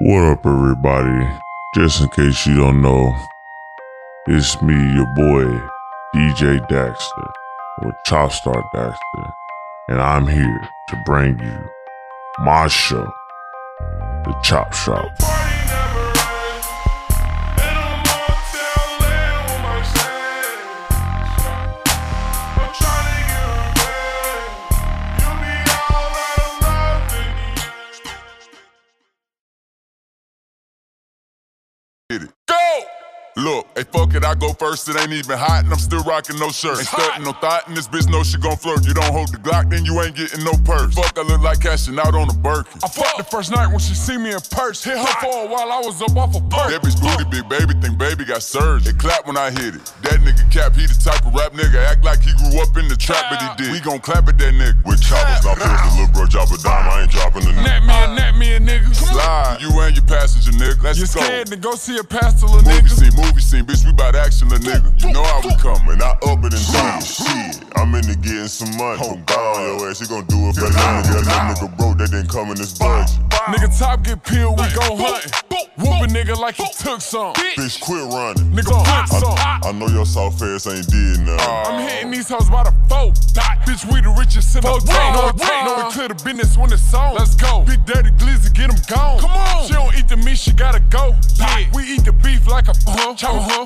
What up, everybody? Just in case you don't know, it's me, your boy, DJ Dakster, or Chopstar Dakster, and I'm here to bring you my show, The Chop Shop. Hey, fuck it, I go first. It ain't even hot, and I'm still rocking no shirt. Ain't starting no thought, and this bitch know she gon' flirt. You don't hold the Glock, then you ain't getting no purse. Fuck, I look like cashing out on a Birkin. I fucked the first night when she see me in purse. Hit her for a while, I was up off a perk. That bitch booty big baby think baby got surged. They clap when I hit it. That nigga cap, he the type of rap nigga act like he grew up in the trap, but he did. We gon' clap at that nigga. With choppers, not put the little bro drop a dime. I ain't dropping the nigga. me and nat me a nigga. Slide, you and your passenger nigga. Let's You go. scared to go see a pastor, little Movie nigga? scene, movie scene, bitch, we bout action, little nigga. You know how we coming, I up it and down. Shit, I'm into getting some money. From God, your ass, he gon' do it for nothing. That little nigga broke, that didn't come in this budget. Nigga top get peeled, we go hunting. Whoop a nigga like he took some. Bitch, quit running. Nigga flip some. I know your soft ass ain't did nothing. I'm hitting these hoes by the four. Dot. Bitch, we the richest in the world. No, it ain't no it clear the business when it's on. Let's go. Big Daddy Glizzy, get him gone. Come on. She don't eat the meat, she gotta go. Yeah. We eat the beef like a uh-huh.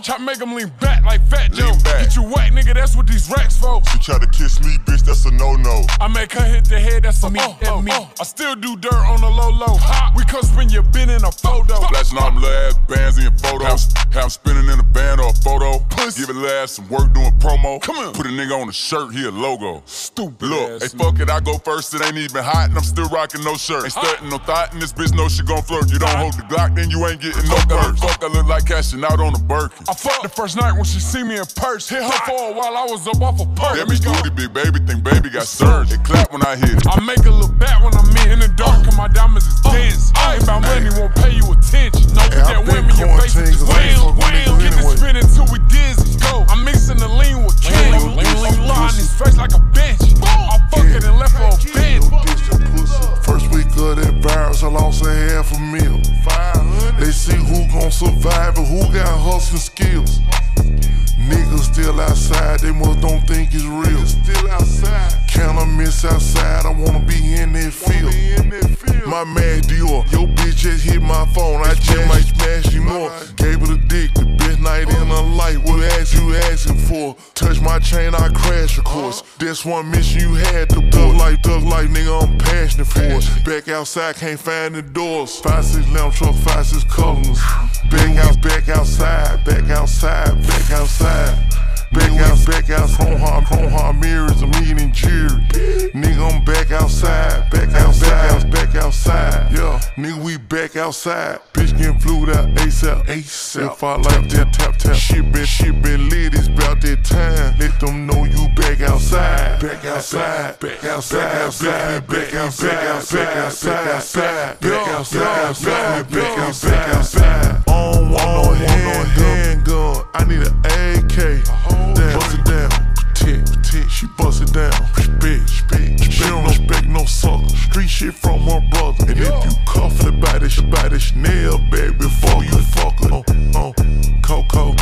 Chop, uh-huh. make them lean back like Fat Joe. Back. Get you whack, nigga, that's what these racks for. You try to kiss me, bitch, that's a no-no. I make her hit the head, that's a me, and me. I still do dirt on the low low. We come spin your bin in a photo. Flashing all them little ass bands in your photos. Have 'em spinning in a band or a photo. Give a ass some work doing promo. Come on. Put a nigga on a shirt, he a logo. Stupid Look, hey, fuck it, I go first. It ain't even hot, and I'm still rocking no shirt. Ain't starting no thought, and this bitch know she gon' flirt. You don't hold the Glock, then you ain't getting no purse. Fuck, I look like cashing out on a Birkin. I fucked the first night when she see me in purse. Hit her for a while, I was up off a perch. Let me bitch booty big baby think baby got surged. They clap when I hit it. I make a little bat when I'm in, in the dark, and my diamonds is uh, dense. I Ain't about money, won't pay you attention. No, Hey, that women, your face is 'cause I ain't wham, wham. Get the anyway. spinning till we dizzy. Go. I'm mixing the lean with candy. Lean, in his face like a bench. I fuck it and left for a bend. No dish to pussy. First week of that virus, I lost a half a meal. They see who gon' survive got hustling skills. Niggas still outside, they must don't think it's real. Still outside. Can I miss outside? I wanna be in that field. My man Dior, your bitch just hit my phone. I just might smash you more. Gave her the dick, the best night in her uh. life. What ass you asking for? Touch my chain, I crash, of course. Uh. This one mission you had to book like thug like nigga, I'm passionate for it. Back outside, can't find the doors. Five six lamp truck, five six colors. Back out, back outside, back outside, back outside. Back out, back out, home hard, home hard mirrors, I'm eating jury. Nigga, I'm back outside, back outside, back outside. Yeah, nigga, we back outside. Bitch getting flued out ASAP, ASAP. If I like that, tap, tap. Shit been, shit been lit, it's about that time. Let them know you back outside, back outside, back outside, back outside, back outside, back outside, back outside, back outside, back outside. I don't want no handgun, I need an AK. Down, bust it down, protect, protect. She bust it down, respect, respect. She don't respect no sucker. Street shit from her brother. And if you cuff it by this, by this Chanel baby, before you fuck her. Oh, oh, Coco,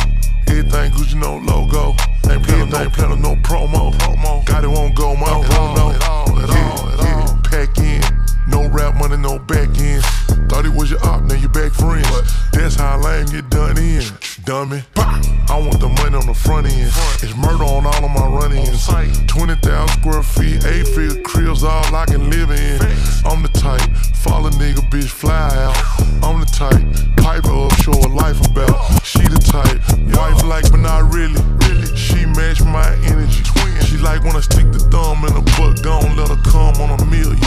everything Gucci no logo. Ain't playing no, ain't playing no promo. promo. Got it won't go, my no, no. At all, at all, at all. Pack in, no rap money, no back end. Thought it was your op, now you back friends. That's how lame get done in, dummy. I want the money on the front end. It's murder on all of my run-ins. 20,000 square feet, eight figure cribs, all I can live in. I'm the type, follow nigga, bitch, fly out. I'm the type, pipe up, show her life about. She the type, wife like, but not really. She match my energy. She like when I stick the thumb in the butt, don't let her come on a million.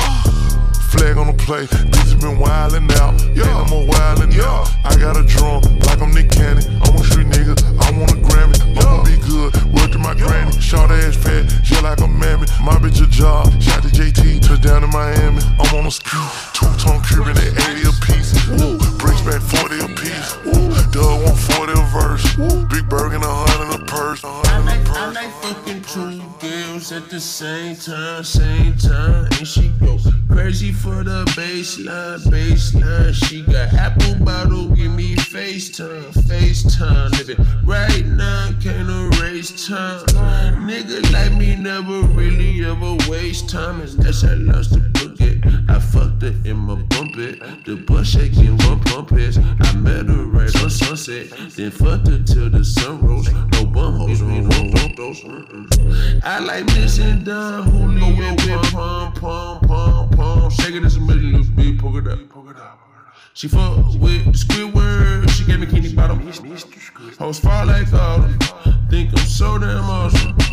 Flag on the play, bitch been wildin' out. Yeah, I'm a wildin' out. I got a drum like I'm Nick Cannon. I'm a street nigga, I want a Grammy. I'ma be good, word to my granny. Short ass fat, just like a mammy. My bitch a job, shot to JT, touchdown in Miami. I'm on a ski, two tone Cuban at 80 a piece. Woo, bricks back 40 a piece. Woo, Doug 140 a verse. Woo, Big Berg and a hundred a purse. A I like, I like fucking two girls at the same time, same time, and she go Crazy for the baseline, baseline. She got apple bottle, give me FaceTime, FaceTime. Living right now, can't erase time. Nigga like me never really ever waste time. And that's I lost the her in my bump it. The butt shaking, one pump it. I met her right on sunset. Then fucked her till the sun rose. No bum hoes, we don't want those. I like missing down Julio with pom pom. Shake it as a middle, little bit, poke it up. She fuck with Squidward, she gave me kidney bottom. Hoes fall like autumn. Think I'm so damn awesome.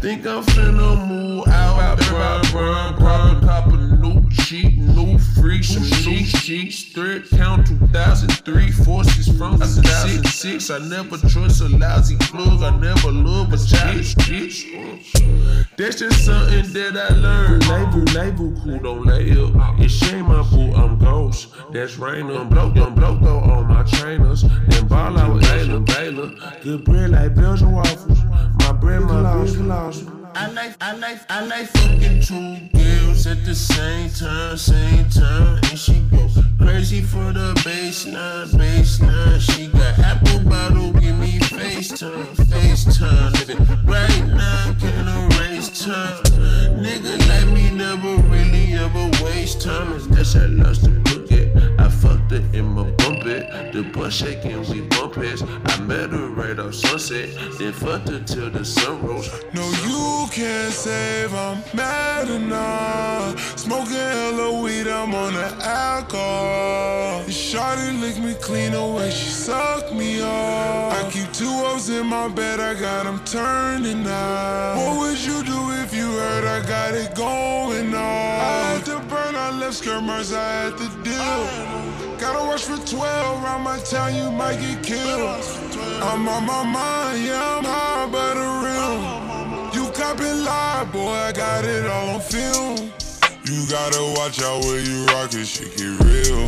Think I'm finna move out, burn, burn, burn, pop a new cheap, new freak, some new sheets, thread count 2003, forces from 2006. I never trust a lousy plug, I never love a childish bitch. That's just something that I learned. Label, label, cool, don't lay up. It's shame my boo, I'm ghost. That's rain, I'm blow, I'm blow though on my trainers. Then ball out with Ayla, Baylor. Good bread like Belgian waffles. My bread, my big I like, I like, I like fucking two girls at the same time, same time, and she go crazy for the baseline, baseline. She got apple bottle, give me FaceTime, FaceTime. Nigga, right now can't erase time. Nigga like me never really ever waste time. Is that's I lost the it. I fucked her in my bump it. The butt shaking, we bump it. I met her right off sunset, then fucked her till the sun rose. No, you can't save, I'm mad enough. Smoking hella weed, I'm on the alcohol. Shawty licked me clean away, she sucked me off. I keep two O's in my bed, I got them turning out. What would you do if you heard I got it going on? I had to burn, I left skirt marks, I had to deal. Gotta watch for 12, around my town, you might get killed. I'm on my mind, yeah, I'm high, but a real. You copping live, boy, I got it all on film. You gotta watch out where you rock it, shit get real.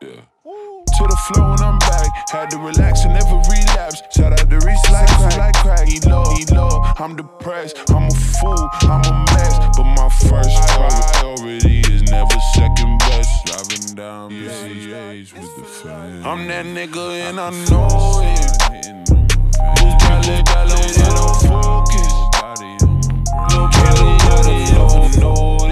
To the flow and I'm back. Had to relax and never relapse. Shout out to Reese like crack. Like crack. Need love, need love. I'm depressed. I'm a fool. I'm a mess. But my first priority is never second best. Driving down BCH with the fam. I'm that nigga and I know it. Cali, Cali, and I'm focused. Kelly, Kelly, don't notice. Can't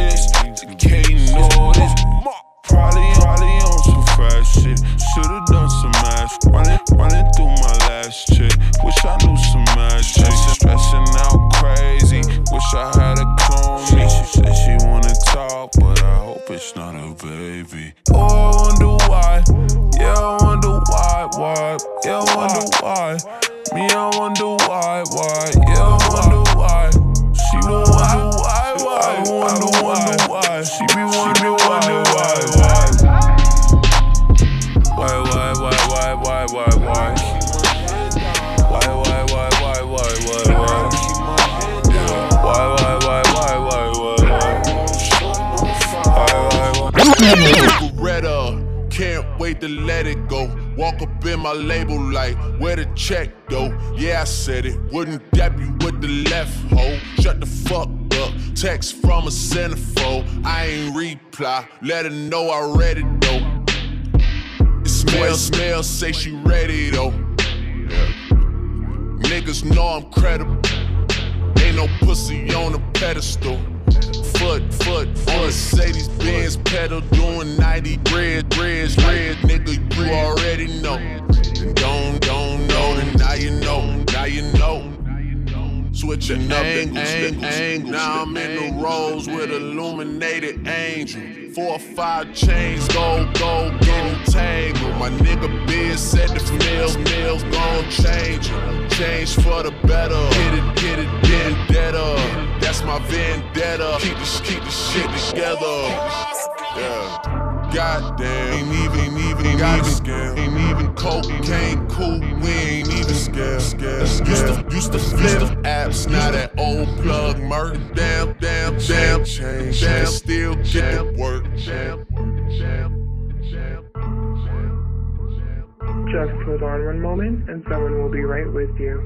Should've done some ass. Running, running through my last chick. Wish I knew some magic. Stressing out crazy. Wish I had a clone me. She said she wanna talk, but I hope it's not a baby. Oh, I wonder why. Yeah, I wonder why, why. Yeah, I wonder why. Me, I wonder why, why. Yeah, I wonder why. She wonder why, why. I wonder, wonder why. She be wonder, wonder why, why. Beretta, can't wait to let it go. Walk up in my label like, where the check though? Yeah, I said it. Wouldn't dap you with the left hoe. Shut the fuck up. Text from a centerfold. I ain't reply. Let her know I read it though. It smell, smell, say she ready though. Niggas know I'm credible. Ain't no pussy on a pedestal. Foot, foot, on Mercedes Benz pedal doing 90 red, red, red. Nigga, you already know. And don't, don't know, and now you know, now you know. Switching up angles, angles, angles. Now I'm in the rolls with illuminated angel. Four or five chains, gold, gold, getting tangled. My nigga Biz said the mills, mills gon' change. Change for the better. Get it, get it, vendetta. That's my vendetta. Keep the, keep the shit together. Yeah. Goddamn, ain't even, ain't even, ain't even scared. Ain't even cocaine cool. We ain't even scared. scared, Used to, used to flip apps, now that old plug murder. Damn, damn, damn, change. Damn, still get the work. Just hold on one moment and someone will be right with you.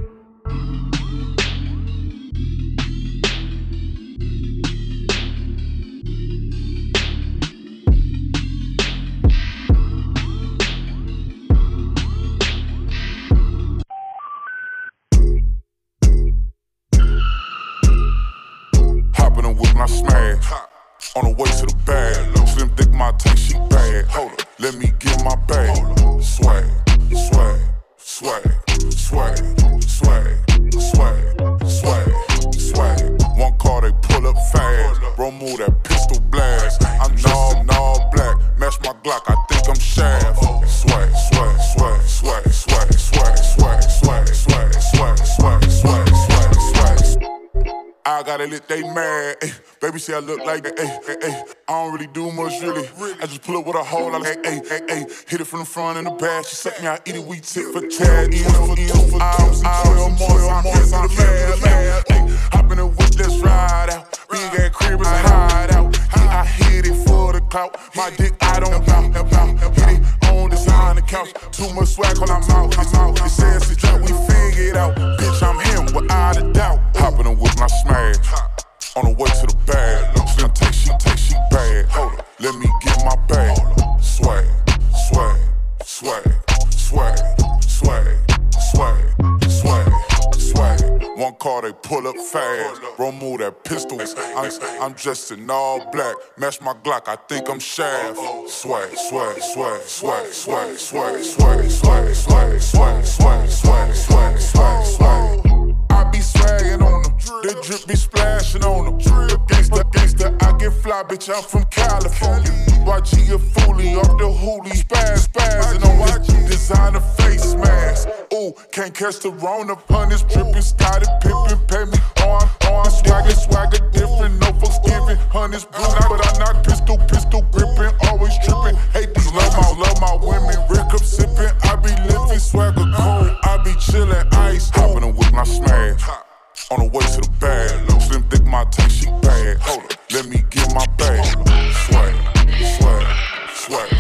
Hole. I like, ay, ay, ay. Hit it from the front and the back. She suck me, I eat it, we tip for tag. In for in for hours, more, more, I'm mad, mad. Ay, hop in the whip, let's ride out. We ain't got crib, it's a hideout. Yeah, I hit it for the clout. My dick, I don't bout, bout. Hit it on design the couch. Too much swag when I'm out, I'm out. It says it's drop, we figure it out. Bitch, I'm him without a doubt. Hopping with my smash. On the way to the bag. Slim take she take she bad. Hold up, let me get my bag. Swag, swag, swag, swag, swag, swag, swag, swag. One car they pull up fast. Bro, move that pistol. I'm, I'm dressed in all black. Match my Glock, I think I'm shaft. Swag, swag, swag, swag, swag, swag, swag, swag, swag, swag, swag, swag, swag, swag, swag. I be swaggin' on. The drip be splashing on them. The gangsta, gangsta, I get fly, bitch. I'm from California. YG a foolie off the hoolie, spaz, spazzing on YG. Designer face mask. Ooh, can't catch the Rona. Punish drippin', started pimpin', pay me on, on. Swagger, swagger different. No folks giving. Hunnids blue, but I knock pistol, pistol gripping. Always trippin'. Hate these love my, love my women. Rick up sippin'. I be living swagger cold. I be chillin', ice. Hoppin' with my smash. On the way to the bag. Slim thick my tank, she bad. Hold up, let me get my bag. Swag, swag, swag,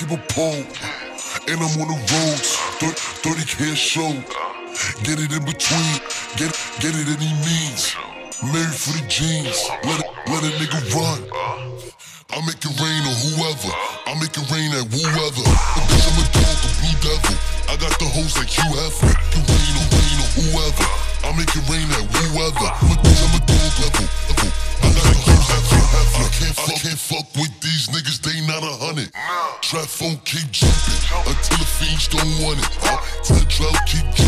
and I keep want it. Uh, tell Drell keep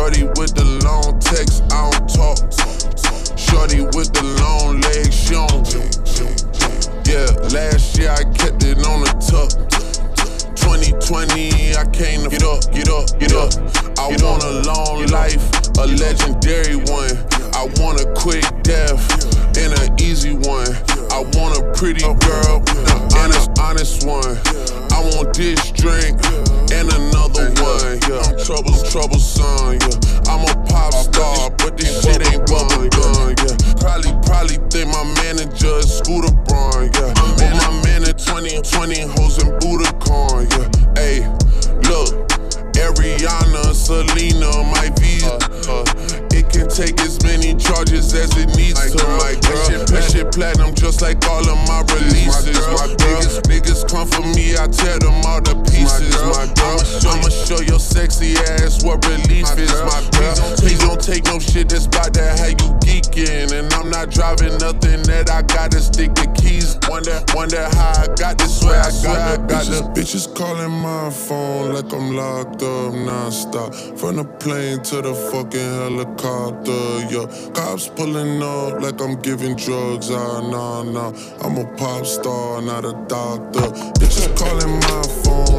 Shorty with the long text, I don't talk. Shorty with the long legs, she don't. Yeah, last year I kept it on the tuck. 2020, I came to get up, get up, get up. I want a long life, a legendary one. I want a quick death and an easy one. I want a pretty girl, an honest, honest one. I want this drink and another one. Yeah, trouble, trouble, son. Yeah, I'm a pop star, but this shit ain't bubble. Yeah, probably, probably think my manager is Scooter Braun. Yeah, but my man in 20, 20 hoes in Budokan. Yeah, hey, look. Ariana, Selena, my visa. Can take as many charges as it needs to. My girl, that shit, that shit platinum just like all of my releases. My, niggas, niggas come for me, I tear them all to pieces. My girl, I'ma show your sexy ass what relief is. My girl, please don't take no shit that's about to have you geeking. And I'm not driving nothing that I gotta stick the keys. Wonder, wonder how I got this way. I swear I got the bitches calling my phone like I'm locked up non-stop. From the plane to the fucking helicopter, yeah. Cops pulling up like I'm giving drugs, ah, nah, nah. I'm a pop star, not a doctor. Bitches calling my phone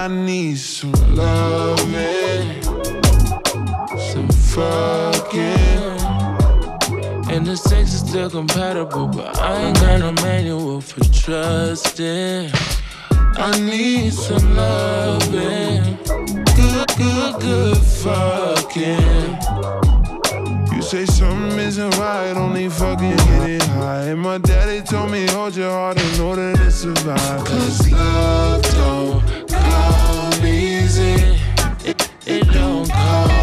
I need some loving, some fucking. And the sex is still compatible, but I ain't got no manual for trusting. I need some loving, good, good, good fucking. You say something isn't right, only fucking get it high. And my daddy told me, hold your heart in order to survive. Cause love don't easy. It, it don't come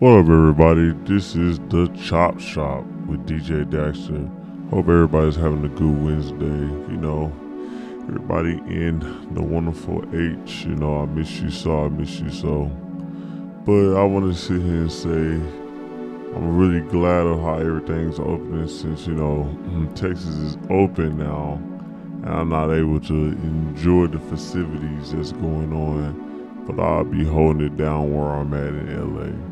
What up, everybody? This is the Chop Shop with DJ Dakster. Hope everybody's having a good Wednesday. You know, everybody in the wonderful H. You know, I miss you so. I miss you so. But I want to sit here and say I'm really glad of how everything's opening since you know Texas is open now, and I'm not able to enjoy the festivities that's going on. But I'll be holding it down where I'm at in LA.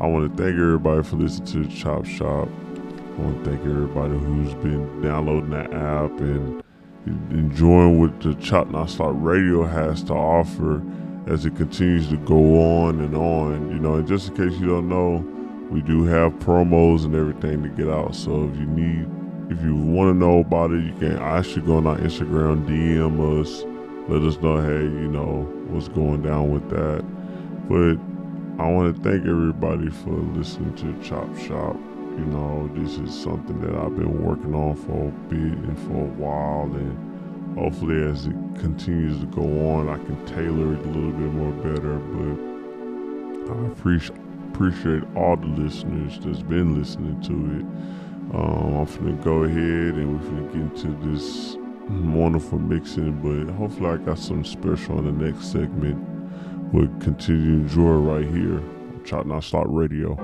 I want to thank everybody for listening to the Chop Shop. I want to thank everybody who's been downloading the app and enjoying what the Chop Not Stop Radio has to offer as it continues to go on and on. You know, and just in case you don't know, we do have promos and everything to get out. So if you need, if you want to know about it, you can actually go on our Instagram, DM us, let us know, hey, you know, what's going down with that. But I want to thank everybody for listening to Chop Shop. You know, this is something that I've been working on for a bit and for a while, and hopefully, as it continues to go on, I can tailor it a little bit more better. But I appreciate appreciate all the listeners that's been listening to it. Um, I'm gonna go ahead and we're gonna get into this wonderful mixing, but hopefully, I got something special in the next segment. We'll continue to enjoy right here on Chop Not Stop Radio.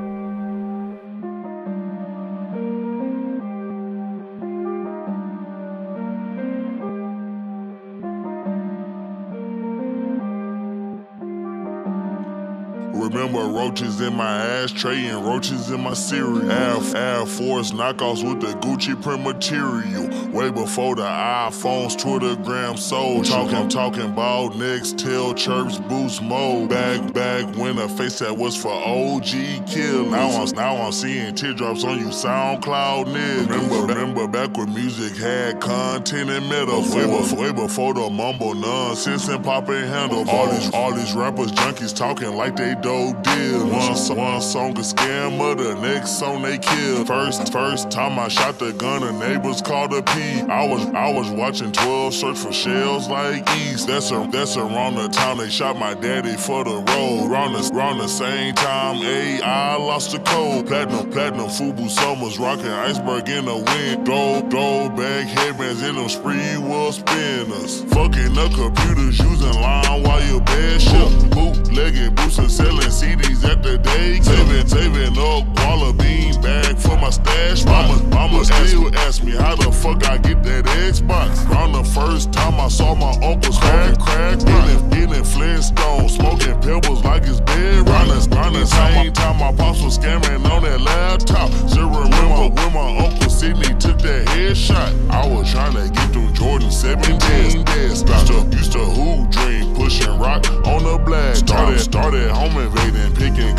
Remember roaches in my ashtray and roaches in my cereal. Air, Air Force knockoffs with the Gucci print material. Way before the iPhones, Twitter, gram sold. Talking, talking about next tail chirps, boost mode. Back, back when a face that was for OG kill. Now I'm, now I'm seeing teardrops on you SoundCloud niggas. Remember, remember back when music had content and metaphors. Way before, way before the mumble nonsense and popping handle. All these, all these rappers, junkies talking like they dope deal. One, one song a scammer, the next song they kill. First, first time I shot the gun, the neighbors called a P. I was, I was watching 12 search for shells like East. That's a, that's around the time they shot my daddy for the road. Around the, around the same time, AI lost the code. Platinum, platinum, Fubu Summers, rocking iceberg in the wind. Throw, throw back headbands in them spree wheel spinners. Fucking the computers using line while you bad shit. Bootlegging boots and selling CDs at the day. Saving, saving up Guala bean bag for my stash. Mama, mama still ask me how the fuck I get that Xbox. Round the first time I saw my uncle's crack, crack, getting, getting Flintstone, smoking pebbles like it's bed runners. Round the same time my pops was scamming on that laptop. Still remember when my uncle Sidney took that headshot. I was trying to get them Jordan 17 dead stops. Used to, used to hoop dream, pushing rock on the black. Started, started home picking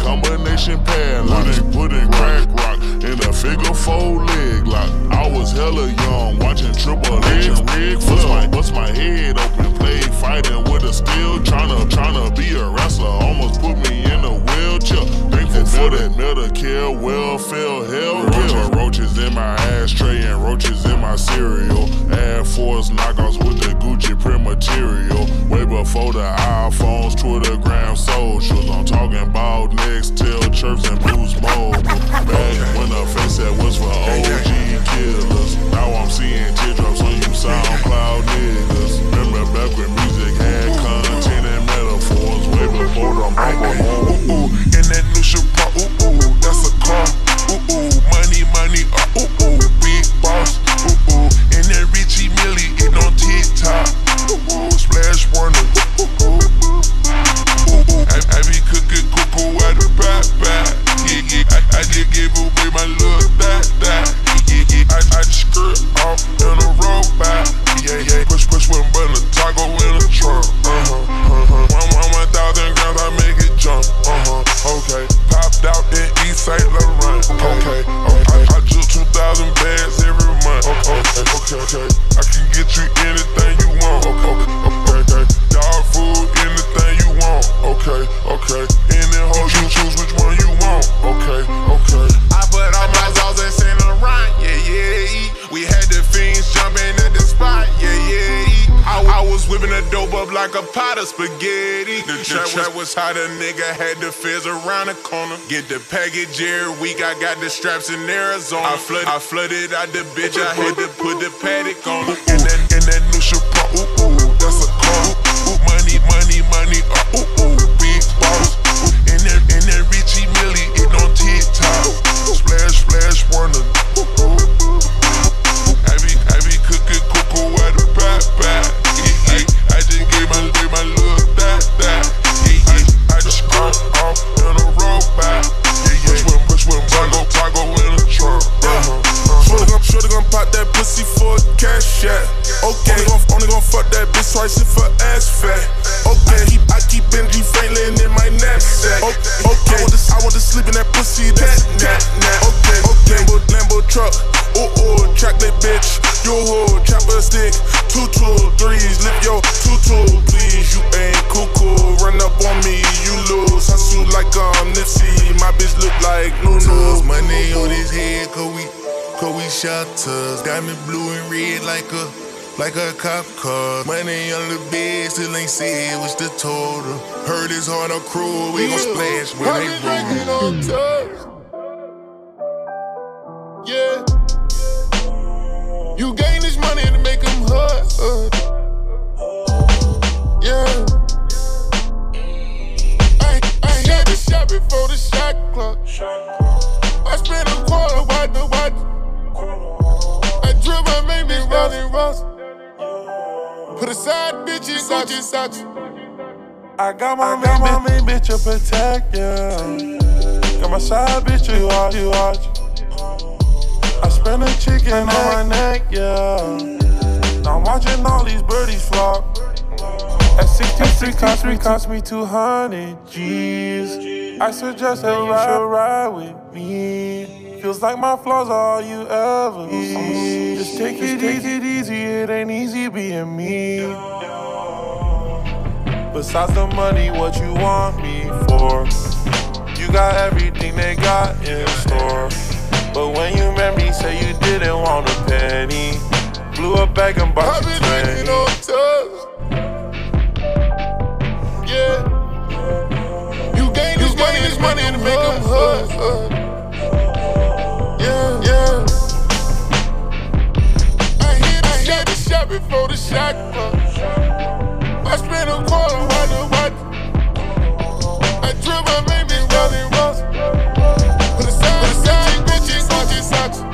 combination padlocks. Putting, putting crack rock in a figure four leg lock. I was hella young, watching Triple H and Rick Bust my, bust my head open, played fighting with a steel. Tryna, tryna be a wrestler, almost put me in a wheelchair. For that Medicare, welfare, hell yeah. Roaches in my ashtray and roaches in my cereal. Air Force knockoffs with the Gucci print material. Way before the iPhones, Twitter, gram, socials. I'm talking about next tail chirps and blues mode. Back when the face that was for OG killers. Now I'm seeing teardrops on you SoundCloud niggas. Remember back when music had content and metaphors. Way before the in that new Chevrolet, ooh, ooh, that's a car. Spaghetti. The trap, was hot, a nigga had the fizz around the corner. Get the package every week, I got the straps in Arizona. I flooded, I flooded out the bitch, I had to put the paddock on her. Like a cop car. Money on the bed, still ain't said what's the total. Heard his heart on cruel, we gon' splash when they roll. I got my, I got my main bitch to protect, yeah. Got my side bitch you watch, you watch. I spend a chicken on my neck, yeah. Now I'm watching all these birdies flock. At 63 cost me, cost me 200 G's. I suggest that you should ride with me. Feels like my flaws are all you ever see. Just take it, take it easy, it ain't easy being me. Besides the money, what you want me for? You got everything they got in store. But when you met me, say you didn't want a penny. Blew a bag and bought you 20. Yeah. You gain this money, this money to make them hood. Yeah, yeah. I hit, I hit the shot before the shot. I spent a quarter on the watch. I drip my baby running rough. Put a side, put a side, Gucci, Gucci socks.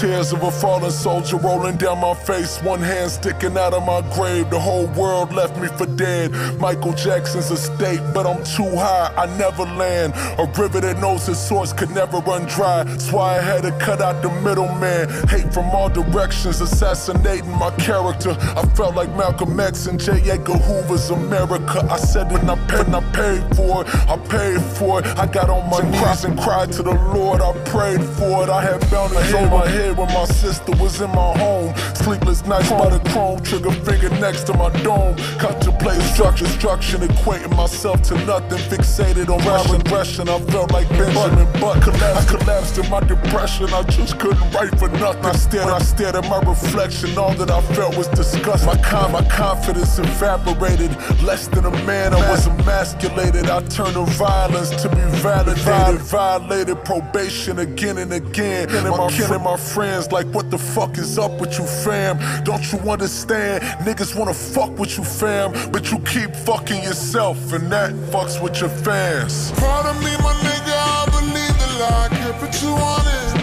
Tears of a fallen soldier rolling down my face, one hand sticking out of my grave. The whole world left me for dead. Michael Jackson's estate, but I'm too high, I never land. A river that knows its source could never run dry. That's why I had to cut out the middleman. Hate from all directions, assassinating my character. I felt like Malcolm X and J. Edgar Hoover's America. I said when I paid, I paid for it. I paid for it. I got on my knees and cried to the Lord. I prayed for it. I had boundaries over my head when my sister was in my home. Sleepless nights by the chrome trigger finger next to my dome. Contemplating structure, destruction, equating myself to nothing. Fixated on my regression. I felt like Benjamin Button. I collapsed in my depression. I just couldn't write for nothing. I stared, I stared at my reflection. All that I felt was disgust. My, con- my confidence evaporated. Less than a man, I was emasculated. I turned to violence to be validated. Violated probation again and again. And my kin and my friends, like, what the fuck is up with you, fam? Don't you understand? Niggas wanna fuck with you, fam, but you keep fucking yourself, and that fucks with your fans. Proud of me, my nigga, I believe the lie. Kept it 200.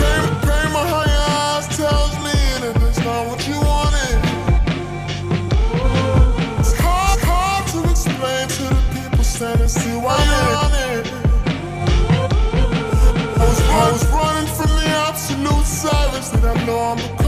Pain, pain behind your eyes tells me that it's not what you. It's hard, hard to explain to the people standing still while you're on it. Was, running from the absolute silence that I know I'm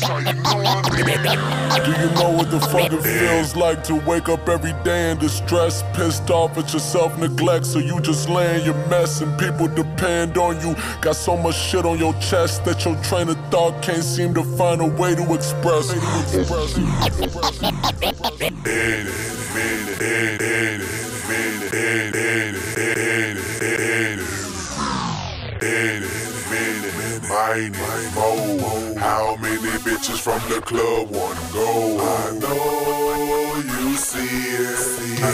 Do you know what the fuck it feels like to wake up every day in distress, pissed off at your self neglect? So you just lay in your mess and people depend on you. Got so much shit on your chest that your train of thought can't seem to find a way to express. Mighty Mo. How many bitches from the club wanna go? I know you see it. I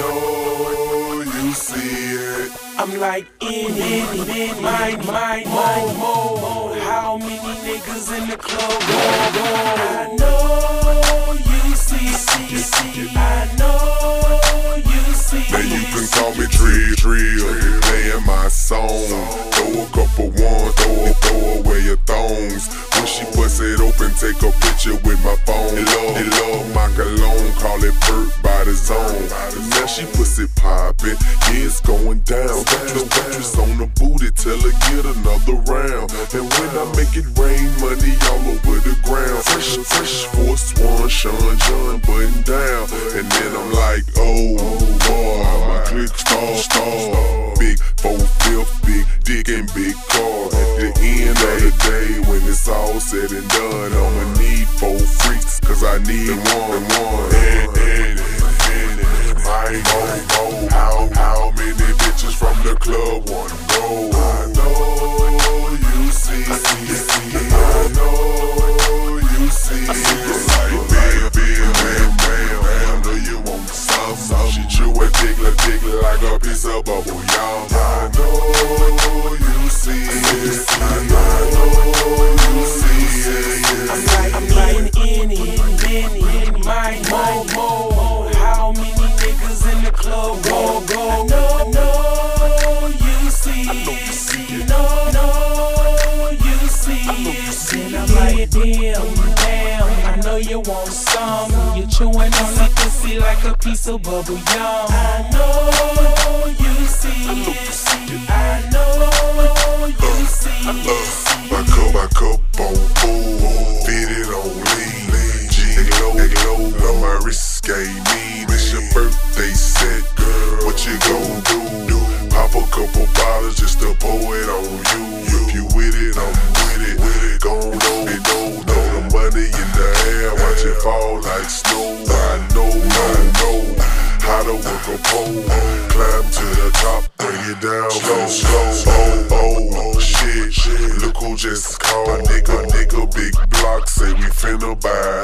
know you see it. I'm like in it, in my mind, mo, mo. How many niggas in the club? Go, go. I know you see, see, see. I know you see. Now you can call me Drill, Drill, playing my song. Throw, away your thongs. When she it open, take a picture with my phone. They love, my cologne, call it perk by the zone. Now she pussy poppin', yeah, it's going down. Just mattress on the booty, tell her get another round. And when I make it rain, money all over the ground. Fresh, fresh force one, Sean John button down. And then I'm like, oh boy, my click star, star. Big four fifth, big dick and big car. At the end of the day, when it's all said and done, I'ma need four freaks, cause I need one, one. And, and, and, and, I know, how, how many bitches from the club wanna go? I know you see, I know you see. It's like bam, bam, bam, bam, bam. Know you want some, some. She chew a tickler, tickler like a piece of bubble yum. I know you see it. I know see it. I'm close. Go, go, no, no, you see. I know you see it. No, no, you see. I know you see it. I'm damn, damn. I know you want some. You're chewing on the pussy like a piece of bubble gum. I know you see it. I know you see it. I love my cup, my cup on full. Fit it on lean. G-Lo, my wrist gave me what gon' do. Pop a couple bottles just to pour it on you. If you with it, I'm with it. With it, gon' low, low, throw the money in the air, watch it fall like snow. I know, I know how to work a pole. Climb to the top, bring it down slow, slow. slow. Oh, oh, shit, shit. Look who just called, nigga, nigga, big block, say we finna buy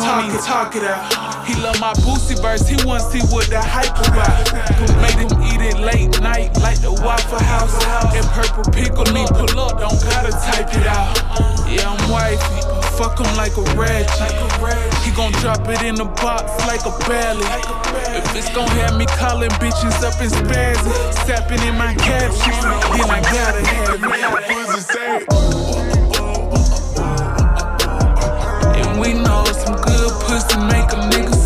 talk it, talk it out. He love my Boosie verse, he wanna see what the hype about. Made him eat it late night, like the Waffle House. And purple pickle me, pull up, don't gotta type it out. Yeah, I'm wifey, fuck him like a ratchet. He gon' drop it in the box like a belly. If it's gon' have me calling bitches up in spasm, sapping in my caption, then I gotta have it. And we know some good pussy make a nigga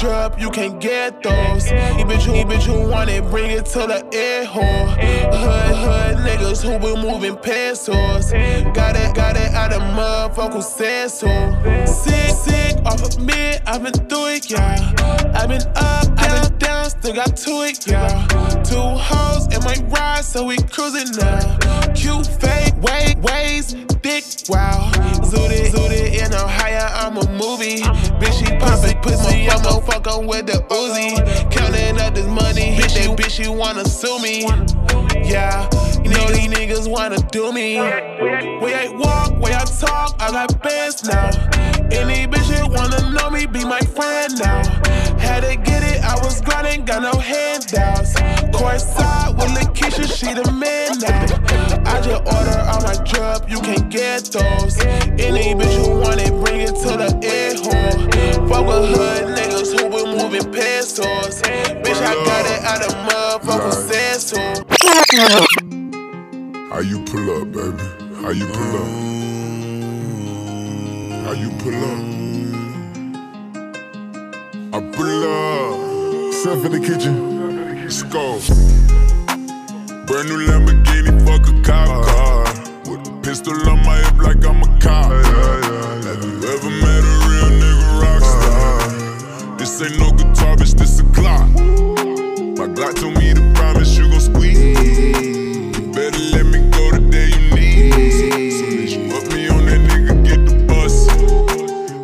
drip, you can get those. Bitch, you bitch, you want it, bring it to the air hole. Hood, hood niggas who been moving pesos. Got it, got it out of said so. Sick, sick off of me, I've been through it, yeah. I've been up, I've been down, still got to it, yeah. Two hoes in my ride, so we cruising now. Cute I'm with the Uzi. Counting up this money, hit that bitch, she wanna sue me. Yeah, you know these niggas wanna do me. Way I walk, way I talk, I got bands now. Any bitch that wanna know me, be my friend now. Had to get it, I was grinding, got no handouts. Course Courtside with Lakeisha, she the man now. I just order all my drip, you can get those. Any bitch who want it, How you pull up, baby? How you pull up? How you pull up? I pull up. Self in the kitchen. Let's go. Brand new Lamborghini, fuck a cop car. With a pistol on my hip like I'm a cop. Have you ever met a real nigga rock star? This ain't no guitar, bitch, this a Glock. My Glock told me to promise you gon' squeeze. Better let me go the day you need. So put me on that nigga, get the bus.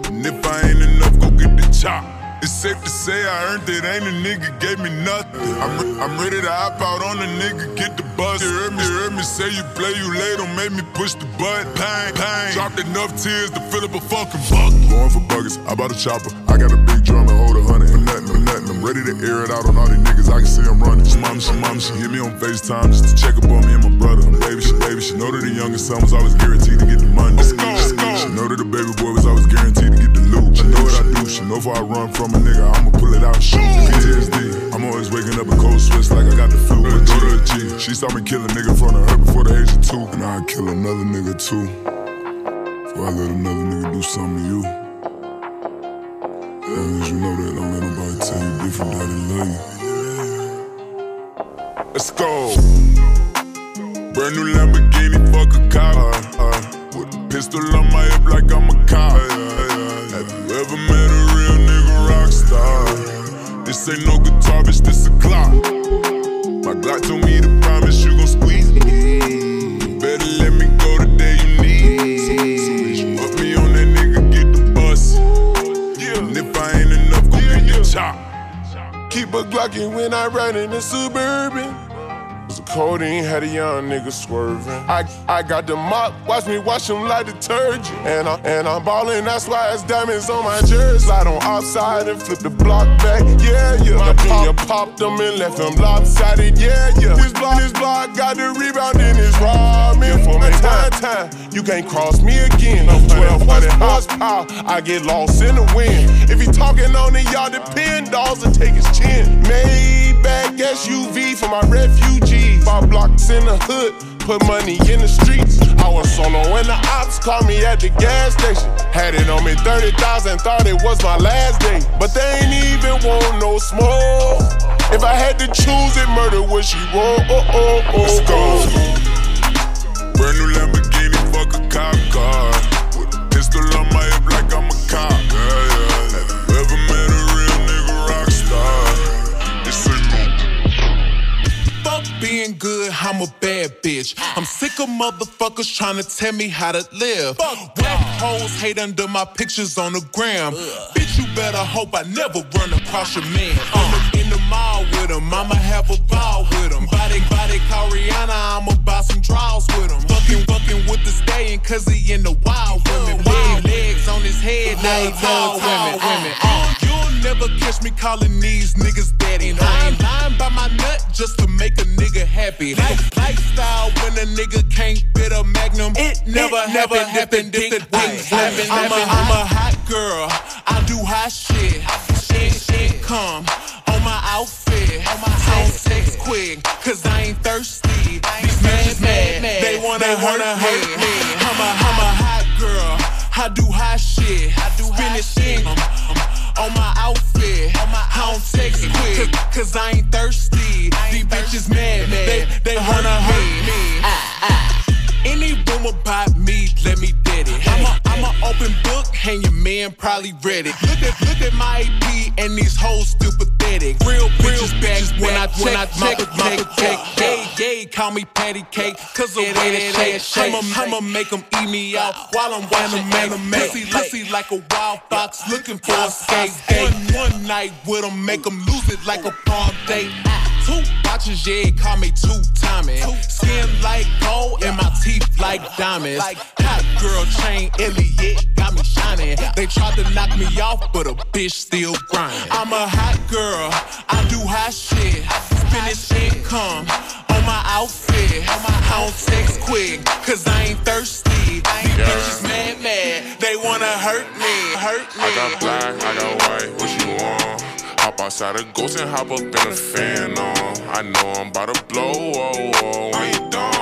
And if I ain't enough, go get the chop. It's safe to say I earned it, ain't a nigga gave me nothing. I'm, re- I'm ready to hop out on a nigga, get the bus. You heard me, you heard me say you play, you late, don't make me push the button. Pain, pain. Dropped enough tears to fill up a fucking bucket. Going for buggers, I bought a chopper. I got a big drum and hold a hundred. Ready to air it out on all these niggas, I can see I'm running. She mom, she mom, she hit me on FaceTime just to check up on me and my brother. Baby, she, baby, she know that the youngest son was always guaranteed to get the money. Let's go, let's go. She know that the baby boy was always guaranteed to get the loot. She know what I do, she know if I run from a nigga, I'ma pull it out and shoot. PTSD, I'm always waking up in cold sweats like I got the flu. But go to a G, she saw me kill a nigga in front of her before the age of two. And I'd kill another nigga too. Before I let another nigga do something to you. Suburban. Cause the codeine had a young nigga swerving. I, I got the mop, watch me wash him like detergent. And, I, and I'm ballin', that's why it's diamonds on my jersey. Slide on outside and flip the block back, yeah, yeah. My junior popped him and left him lopsided, yeah, yeah. This block, this block got the rebound in his ramen. For my time, time, you can't cross me again. I'm 1200 horsepower, I get lost in the wind. If he talking on it, y'all depend, dolls and take his chin. Maybach SUV for my refugees. Five blocks in the hood, put money in the streets. I was solo when the ops called me at the gas station. Had it on me 30,000, thought it was my last day. But they ain't even want no smoke. If I had to choose it, murder would she roll? Oh, oh, oh, Let's go. Oh. Brand new Lamborghini, fuck a cop car. With a pistol on my hip like I'm a cop. Being good, I'm a bad bitch. I'm sick of motherfuckers trying to tell me how to live. Fuck Black hoes hate under my pictures on the gram. Bitch, you better hope I never run across your man. Uh, mall with him, I'ma have a ball with him. Body, body, call Rihanna, I'ma buy some draws with him. Fucking, fucking with the stallion, cause he in the wild women. Wild legs on his head, now he tall women. women. Uh, you'll never catch me calling these niggas daddy. And I ain't lying by my nut just to make a nigga happy. Like, lifestyle when a nigga can't fit a magnum. It never, never happened if the dick slapping. I'm a, I'm a hot girl. I do hot shit. Shit, shit, come my outfit. On my Don't sex quick, cause I ain't thirsty. These bitches mad, mad, they wanna hurt me. I'm a, I'm a hot girl. I do hot shit. I do Finish thing on my outfit. I don't text quick, cause I ain't thirsty. These bitches mad, mad. They, they wanna hurt me. Any rumor about me, let me dead it. I'm a, I'm a open book, and your man probably read it. Look at look at my AP, and these hoes still pathetic. Real bitches back when I when I check my cake. Yay, yay, call me patty cake, cause the way they shake. I'ma I'ma make them eat me out while I'm watching man Pussy, pussy like a wild fox looking for a escape. One, one night with them, make them lose it like a prom date. Two watches, yeah, call me two timing. Skin like gold and like diamonds. Hot girl chain, Elliot, got me shining. They tried to knock me off, but a bitch still grinding. I'm a hot girl, I do hot shit. Spend income on my outfit. I don't text quick, cause I ain't thirsty. These bitches mad, mad, they wanna hurt me, hurt me. I got black, I got white, what you want? Hop outside a ghost and hop up in a fan on. I know I'm about to blow, oh, oh, oh. when you done.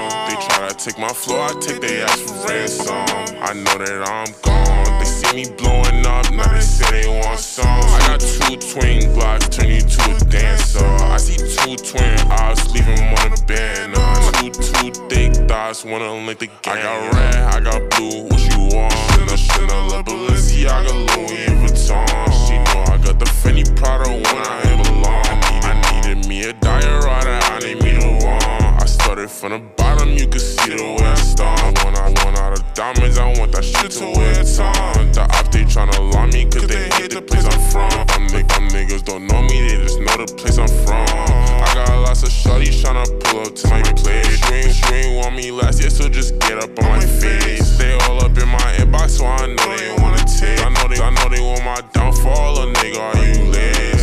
Take my floor, I take their ass for ransom. I know that I'm gone. They see me blowing up, now they say they want some. I got two twin blocks, turn you to a dancer. I see two twin eyes, leave 'em on band. Uh, two, two thick thighs, wanna link the gang. I got red, I got blue, what you want? Chanel, Chanel, Balenciaga, Louis Vuitton. She know I got the Fendi Prada when I ain't belong. I needed, me a diorite, started from the bottom, you can see the way I start. When I want out of diamonds, I want that shit to wear ton. The ops they tryna lie me, cause they hate the place I'm from. Them, nig- them niggas don't know me, they just know the place I'm from. I got lots of shorties tryna pull up to my place. You ain't, want me last year, so just get up on my face. They all up in my inbox, so I know they wanna take. I know they, I know they want my downfall, a nigga, are you lazy?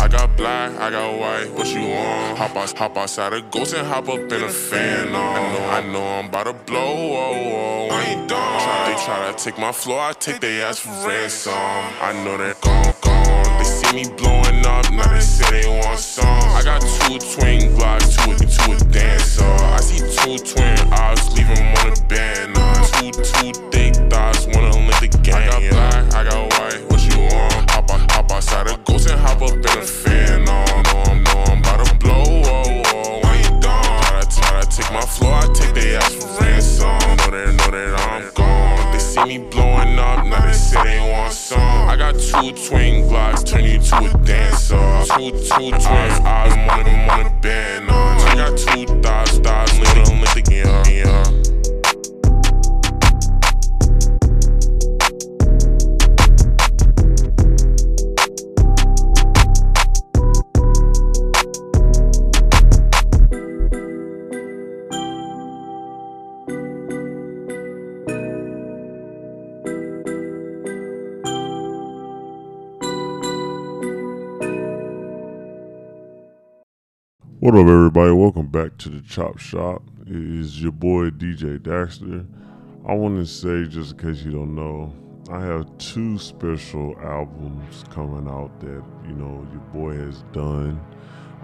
I got black, I got white, what you want? Hop, out, hop outside a ghost and hop up in a fan on. I know, I know I'm about to blow, oh, oh, I ain't done. Try, they try to take my floor, I take their ass for ransom. I know they're gone, gone. They see me blowing up, now they say they want some. I got two twin blocks, two, two a dancer. I see two twin eyes, leave 'em on the band. Two, two thick thighs, wanna link the gang. I got black, I got white, what you want? Outside a ghost and hop up in a fan. No, no, I'm, no, I'm about to blow, oh, oh, I ain't done. To, try to take my floor, I take their ass for ransom. Know that, know that I'm gone. They see me blowing up, now they say they want some. I got two twin blocks, turn you to a dancer. Two, two twin eyes, one of on the band. I got two thighs, link, link, link, yeah, yeah. What up, everybody? Welcome back to the Chop Shop. It is your boy DJ Dakster. I want to say, just in case you don't know, I have two special albums coming out that you know your boy has done.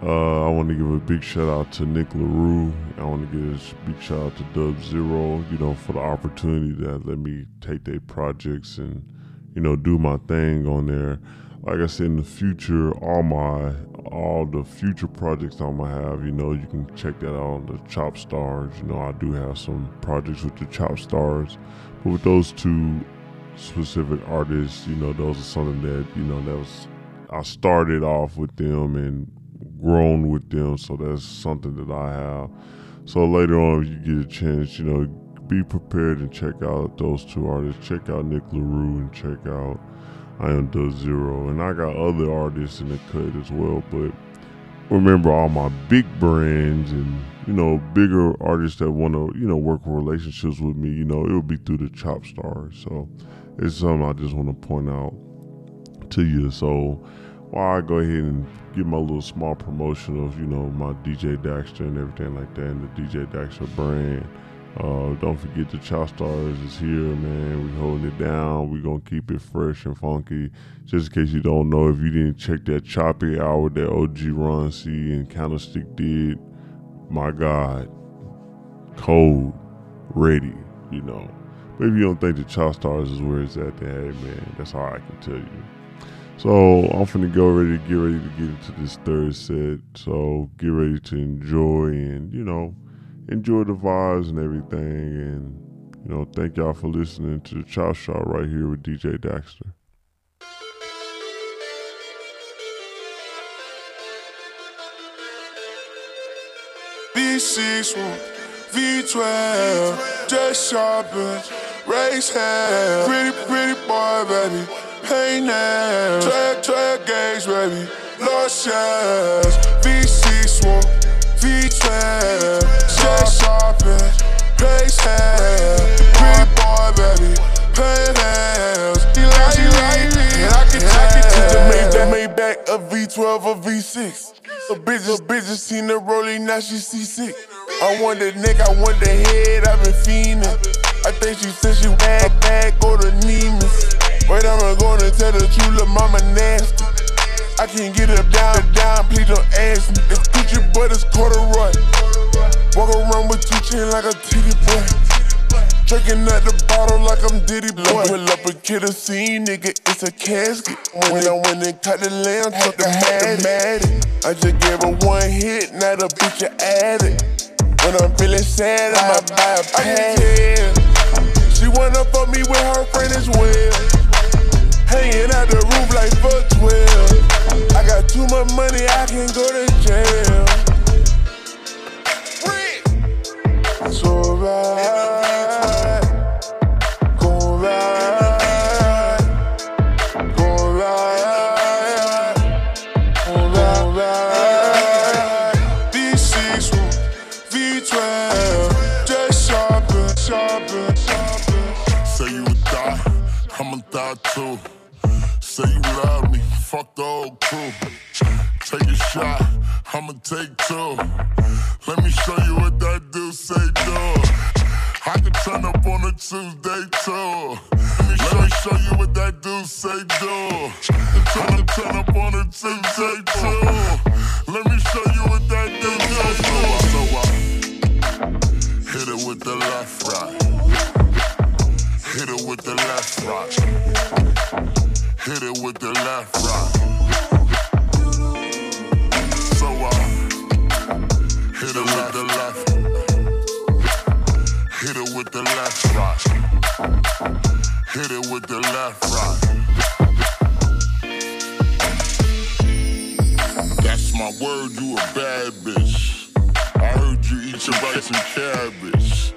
Uh, I want to give a big shout out to Nick LaRue. I want to give a big shout out to Dub Zero, you know, for the opportunity that let me take their projects and you know do my thing on there. Like I said, in the future, all my all the future projects I'm gonna have, you know, you can check that out on the Chop Stars. You know, I do have some projects with the Chop Stars, but with those two specific artists, you know, those are something that you know that was I started off with them and grown with them, so that's something that I have. So later on, if you get a chance, you know, be prepared and check out those two artists. Check out Nick LaRue and check out I Am Dub Zero, and I got other artists in the cut as well. But remember, all my big brands and you know bigger artists that want to you know work relationships with me, you know, it would be through the Chop Stars. So it's something I just want to point out to you. So while I go ahead and give my little small promotion of you know my DJ Dakster and everything like that, and the DJ Dakster brand. Uh, don't forget the Chop Stars is here, man. We holding it down. We gonna keep it fresh and funky. Just in case you don't know, if you didn't check that choppy hour that OG Ron C and Candlestick did, my God, cold, ready, you know. But if you don't think the Chop Stars is where it's at, then hey man, that's all I can tell you. So I'm finna go ready to get ready to get into this third set. So get ready to enjoy and you know enjoy the vibes and everything. And you know thank y'all for listening to the Chop Shop right here with DJ Dakster. V6 V12, just race pretty, pretty boy, baby, nails, track, track baby, lotions, V6 V12, just shopping, race hair, pretty boy, baby, paint nails, he like, he like me, and I can take it to the Maybach, Maybach, a V12 or V6. A bitch, a bitch just seen the rolling, now she seasick. I want the neck, I want the head, I've been fiending. I think she said she bad, bad, go to Nemus. But I'm gonna tell the truth, little mama nasty. I can't get her down, down, please don't ask me. If Gucci but it's corduroy. Walk around with two chain like a titty boy. Drinking at the bottle like I'm Diddy boy. Pull up and kid the scene, nigga, it's a casket. When I went and cut the lamb, took the hat. I just gave her one hit, now the bitch a addict. When I'm feeling sad, I'ma buy a pad. She wanna fuck me with her friend as well. Hanging out the roof like fuck 12. I got too much money, I can go to jail. Gon' ride. V6, V12, just shopping, shopping, shopping. Say you would die, I'ma die too. Say you love me, fuck the whole crew. Take a shot, I'ma take two. Let me show you what that do say do. I can turn up on a Tuesday too. Let me show, show you what that do say do. Turn, turn up on a Tuesday too. Let me show you what that do say do. So I hit it with the left right. Hit it with the left right. Hit it with the left right. Hit it with the left. Hit it with the left right. Hit it with the left right. That's my word, you a bad bitch. I heard you eat your rice and cabbage.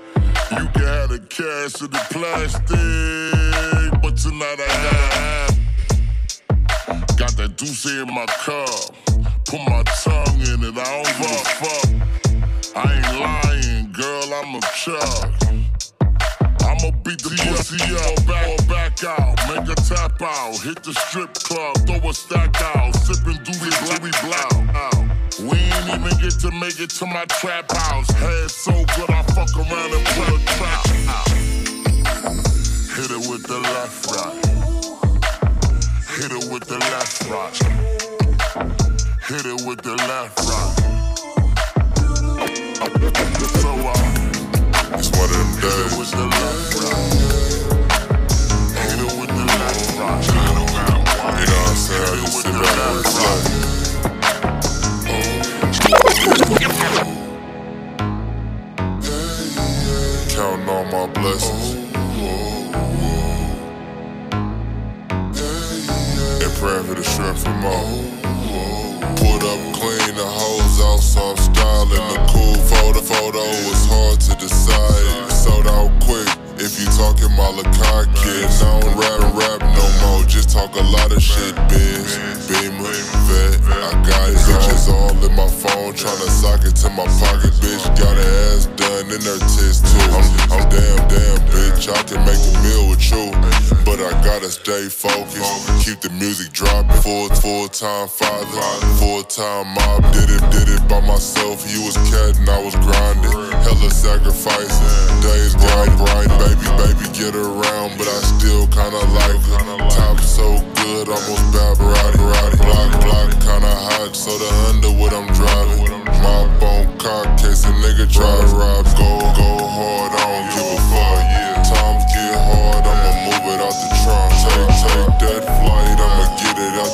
You can have the cash or the plastic, but tonight I have. Got that deuce in my cup. Put my tongue in it, I don't give a fuck. I ain't lying, girl, I'm a chuck. I'ma beat the pussy up, back, back out, make a tap out, hit the strip club, throw a stack out, sippin' doobie bluey blow. We ain't even get to make it to my trap house. Head so good, I fuck around and pull a trap out. Hit it with the left right. Hit it with the left right. Hit it with the left right. It's one of them days. With the left right. Hit it with the left right. You know what I'm saying? I just sit back. Counting all my blessings. And praying for the strength from all. Put up clean, the hoes out, so I'm styling. The cool photo, photo was hard to decide. Sold out quick. If you talking Malachi kid, I don't rap rap no more. Just talk a lot of shit, biz. Beamer, vet, I got bitches all in my phone, tryna sock it to my pocket, bitch. Got her ass done in her tits too. I'm, I'm damn, damn, bitch. I can make a meal with you, but I gotta stay focused. Keep the music dropping. Full, full time father, full time mob. Did it, did it by myself. You was cat and I was grinding. Hella sacrificing. Days got bright, baby, baby, baby, get around, but I still kinda like her. Top so good, almost Babarati, Roddy. Block, block, kinda hot, so the Underwood I'm driving. Mop on cock, case a nigga try to rob. Go, go hard, I don't give a fuck. Times get hard, I'ma move it out the trunk. Take, take that flight, I'ma get it out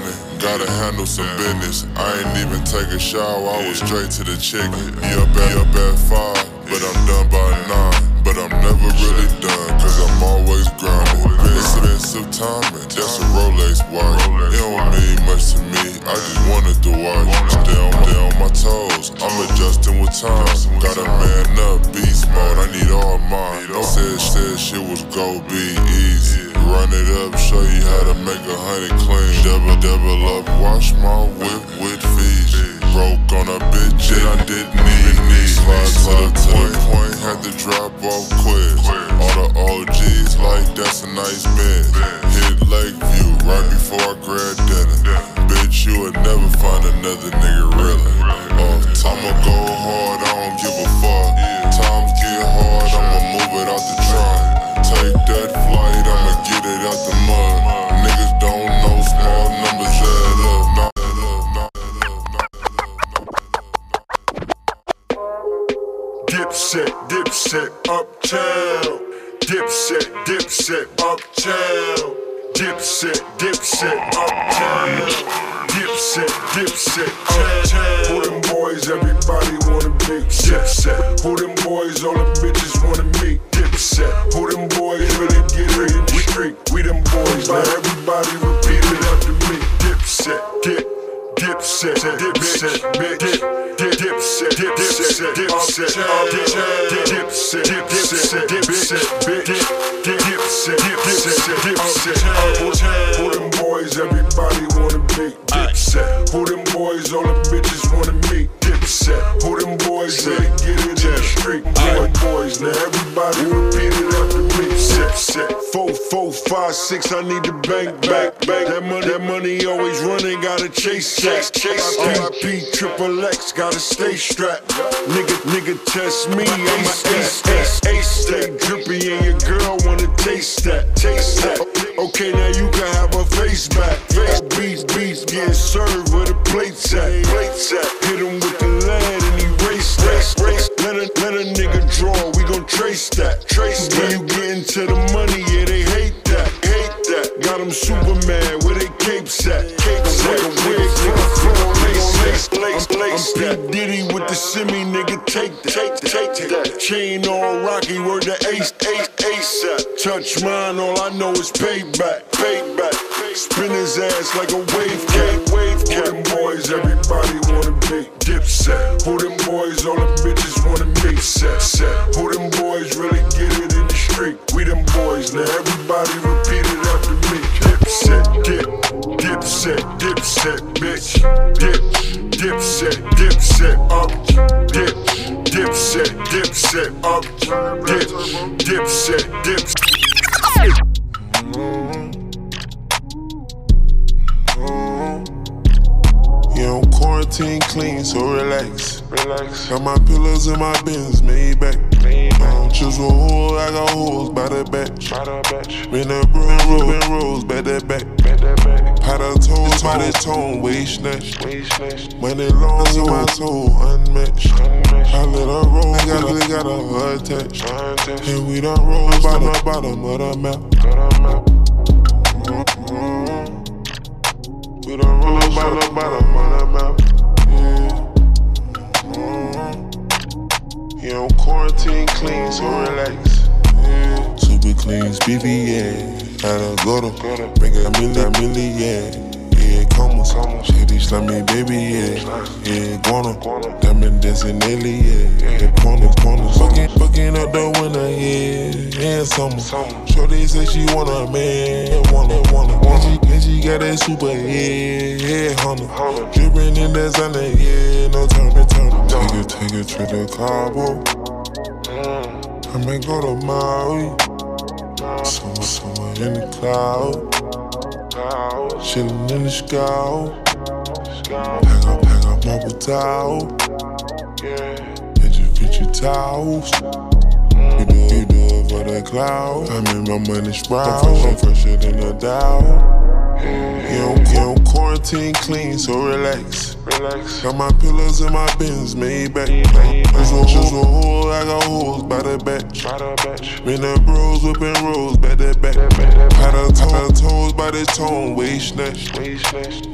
morning. Gotta handle some business. I ain't even take a shower, I was straight to the chicken. Be up at, be up at five, but I'm done by nine. But I'm never really done, cause I'm always grinding. Expensive timing, that's a Rolex watch. It don't mean much to me, I just wanted to watch. Stay on, stay on my toes, I'm adjusting with time. Gotta man up, beast mode, I need all mine. Said, said shit was go be easy. Run it up, show you how to make a hundred clean. Double, double up, wash my whip with Fiji. Broke on a bitch and I didn't need need. Slide to the point, point, had to drop off quick. All the OGs like that's a nice bed. Hit Lakeview right before I grad dinner. Bitch, you would never find another nigga really. Off uh, I'ma go hard, I don't give a fuck. Times get hard, I'ma move it out the trunk. Take that flight, I'ma get it out the mud. Dipset, dipset, uptown. Dipset, dipset, uptown. Dipset, dipset, uptown. Dipset, dipset, uptown. Who them boys everybody wanna be? Dipset. Who them boys all the bitches wanna meet? Dipset. Who them boys really get it in the street? We them boys. Now everybody repeat it after me. Dipset, dip. Dipset, dipset, bitch. Dip, dip, dipset, dipset, dipset, dipset, dipset, dipset, dipset, bitch. Dip, dipset, dipset, dipset, Who them boys everybody wanna be? Dipset. Who them boys all the bitches wanna meet? Dipset. Who them boys really get it in the street? Boy, boys. Now everybody repeat it after me. Sip, sip. Four, four, five, six. I need to bank, back, bank. That money, that money always running. Gotta chase, chase, chase. RIP, triple X. Gotta stay strapped. Nigga, nigga, test me. A ace, ace, ace. Stay drippy and your girl wanna taste that, taste that. Okay, now you can have a face back. Face beats, beats getting served with a plate set, plate set. Hit him with the lead and erase that. Let a let a nigga draw. We gon' trace that, trace. When you get into the money, yeah, they hate that, hate that. Got them Superman where they capes at, capes at. I'm P Diddy with the semi, nigga, take that, take, take that. Chain on Rocky, word the ace, ace, ace at. Touch mine, all I know is payback, payback. Spin his ass like a wave cat, wave cat. Who them boys everybody wanna be? Dipset. Who them boys all the bitches wanna meet? Set, set. Who them boys really get it in the street? We them boys. Now everybody repeat it after me. Dipset, dip, dipset, dipset, bitch. Dip, dipset, dipset, up, dip, dipset, dipset, up, dip, dipset, dipset. Yeah, I'm quarantine clean, so relax. Relax. Got my pillows and my bins, made back. I don't choose a hole, I got holes by the batch. By the batch. Been a bro, been rolls, back that back. Back that back. Had a toes by the tone, waist snatch. Waist snatch. Money long in my toe, unmatched. I let her roll, I got a, got a hood attached. And we done roll by the bottom of the map. We done roll by the bottom the map. Yeah. Mm. Yeah, I'm quarantine clean, so relax. Yeah. Super clean, BB, yeah. Gotta go to bring a million, million, yeah. Yeah, come on, shady slimy baby, yeah. Yeah, guana, diamond dancing daily, yeah. The corners, corners, fucking, fucking up the winter, yeah. And summer. Shorty say she want a man, wanna, wanna, wanna. And she, and she got that super, yeah, yeah, hunter. Dripping in that sun, yeah, no turn, turn. Take a, take a trip to Cabo. I may go to Maui. Somewhere, somewhere in the cloud. Chillin' in the sky. Pack up, pack up marble towel. Hit you, fit your towels. You do, it, you do it for the cloud. I mean, my money sprout. I'm fresher than a Dow. Yeah, yeah, I'm quarantine clean, so relax. Relax. Got my pillows and my bins, made back. Just a hole, I got holes by the batch. Been the bros whipping rolls, back that back. Had got her, to- her toes by the tone, waist snatch.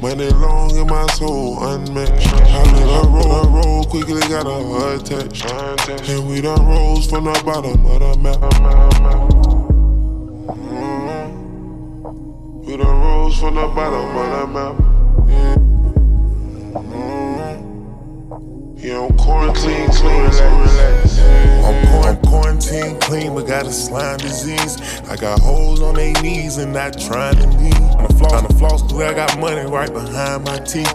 Money long in my soul, unmatched. I let her roll, her roll quickly, got her attached. And we done rose from the bottom of the map. Mhm. We done rose from the bottom of the map. Yeah. Mhm. Yeah, I'm quarantine, clean, relax. I'm, qu- I'm quarantine clean, but got a slime disease. I got holes on they knees and not trying to leave. On the floss, the floss, I got money right behind my teeth.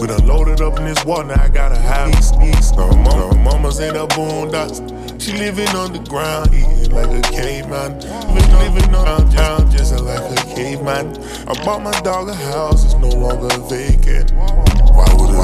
We done loaded up in this water, now I gotta have sneaks. Her, mama, her mama's in the boondocks. She living underground, eating like a caveman. Living, living downtown, just like a caveman. I bought my dog a house, it's no longer vacant.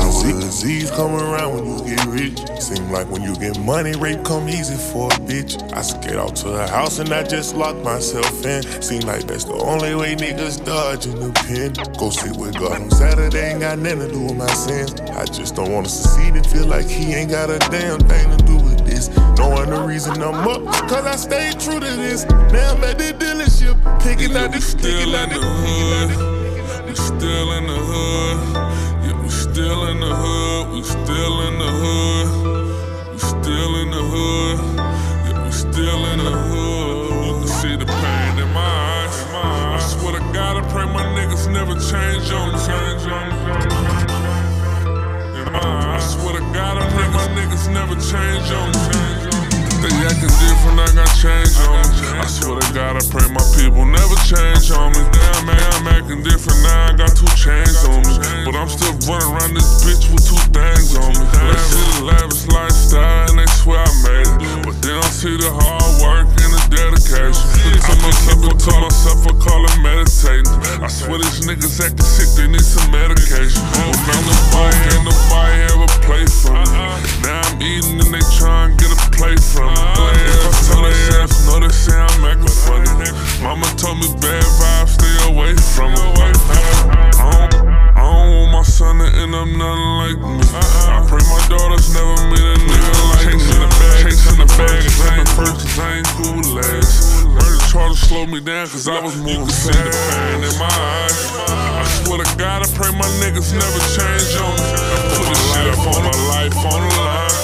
Why would a disease, come around when you get rich? Seem like when you get money, rape come easy for a bitch. I skate out to the house and I just lock myself in. Seem like that's the only way niggas dodge in the pen. Go sit with God on Saturday, ain't got nothing to do with my sins. I just don't wanna succeed and feel like he ain't got a damn thing to do with this. Knowing the reason I'm up, cause I stay true to this. Now I'm at the dealership, picking out the still in the hood. We still in the hood. Still in the hood. We still in the hood. We still in the hood. Yeah, we still in the hood. You can see the pain in my eyes. I swear to God, I pray my niggas never change on me. Change on me. I swear to God, I pray my niggas never change on me. They acting different, I got change on me. I swear to God, I pray my people never change on me. Damn, man, I'm acting different now, I got two chains on me. But I'm still running around this bitch with two things on me. They see the lavish lifestyle and they swear I made it. But they don't see the hard work and the dedication. To myself, I tell myself I call it meditating. I swear these niggas acting sick, they need some medication. I'm the boy, ain't nobody ever play for me. Now I'm eating and they try and get a plate from If I tell their ass no, they say I'm acting funny. Mama told me bad vibes, stay away from me. I don't, I don't want my son to end up nothing like me. I pray my daughters never meet a nigga like me. Chasing the bag, chasing the bag, claiming first cause I ain't cool with. Murder tried to slow me down cause I was moving fast. The pain in my eyes. I swear to God, I pray my niggas never change on me. I put this shit up on my life on the line.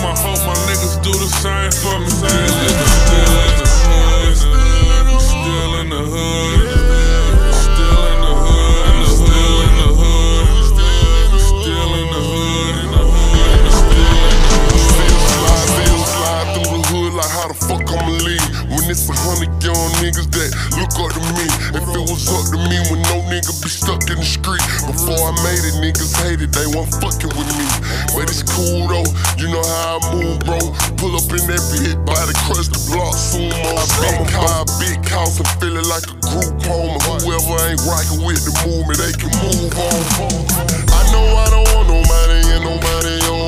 Come, I hope my niggas do the same for me. Still in the hood, still in the hood, it's a hundred young niggas that look up to me. If it was up to me when no nigga be stuck in the street. Before I made it, niggas hated, they weren't fucking with me. But it's cool though, you know how I move bro. Pull up in that body crush the crust, the block, sumo I'ma buy a big house and feel it like a group home. Whoever ain't rockin' with the movement, they can move on. I know I don't want nobody and nobody on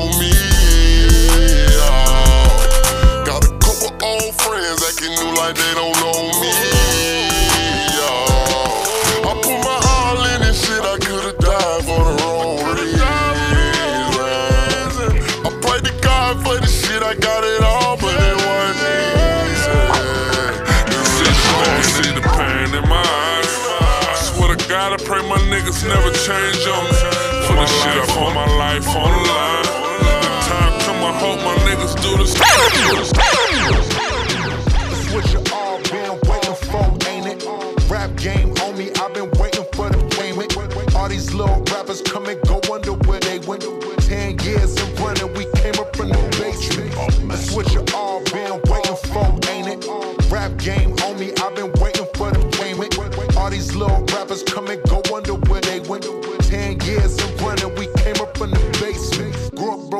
friends acting new like they don't know me. yeah. I put my all in this shit, I could've died for the wrong reason. I pray to God for the shit, I got it all, but it wasn't easy. You see the pain in my eyes. I swear to God, I pray my niggas never change on me. Put this shit up on my life on the line. The time come, I hope my niggas do this. It's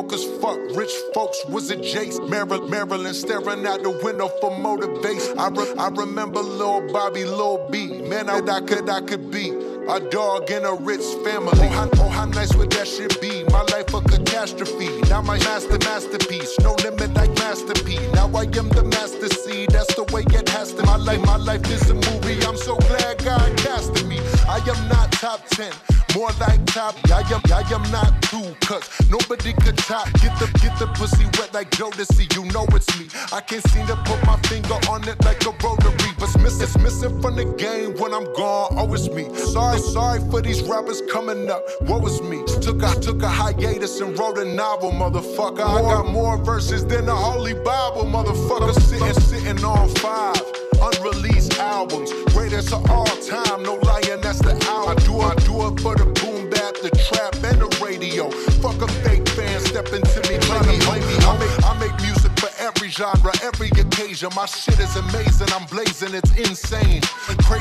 broke as fuck, rich folks was a Jace. Maryland, Maryland staring out the window for motivation. I, re- I remember Lil Bobby, Lil B. Man, I, I could, I could be. A dog in a rich family. Oh how, oh, how nice would that shit be? My life a catastrophe. Now my master masterpiece. No limit like masterpiece. Now I am the master seed. That's the way it has to. My life, my life is a movie. I'm so glad God casted me. I am not top 10, more like top. I am, I am not two, cause nobody could top. Get the, get the pussy wet like Jodeci, you know it's me. I can't seem to put my finger on it like a rotary. But missing, it's missing from the game when I'm gone, oh, it's me. Sorry, sorry for these rappers coming up, what was me? Took a, took a hiatus and wrote a novel, motherfucker. I got more verses than the Holy Bible, motherfucker. Sitting, sitting on five albums, greatest of all time. No lying, that's the album. I do, I do it for the boom bap, the trap, and the radio. Fuck a fake fan, step into me, trying to play me. I make, every genre, every occasion. My shit is amazing, I'm blazing, it's insane.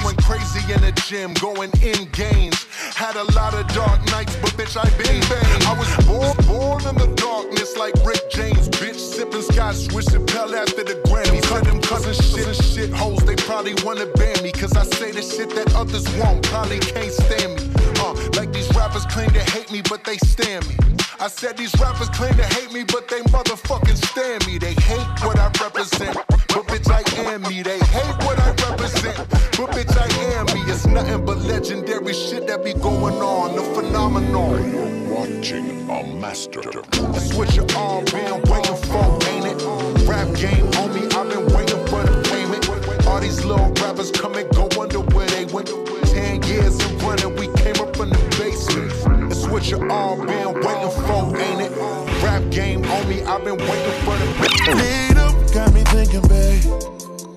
Went crazy in the gym, going in games. Had a lot of dark nights, but bitch, I been bang. I was born, born in the darkness like Rick James, bitch. Sipping scotch, swishing pell after the Grammy. Cut them cousin shit, and shit hoes, they probably wanna ban me. Cause I say the shit that others won't, probably can't stand me. Uh, like these rappers claim to hate me, but they stand me. I said these rappers claim to hate me, but they motherfucking stand me. They hate what I represent, but bitch, I am me. They hate what I represent, but bitch, I am me. It's nothing but legendary shit that be going on, the phenomenon. Watching a master. That's what you all been waiting for, ain't it? Rap game, homie, I've been waiting for the payment. All these little rappers come and go under where they went. Ten years of running, we came up from the basement. That's what you all been waiting for, ain't it? Rap game, me, I've been waiting for the Lead up, got me thinking, babe.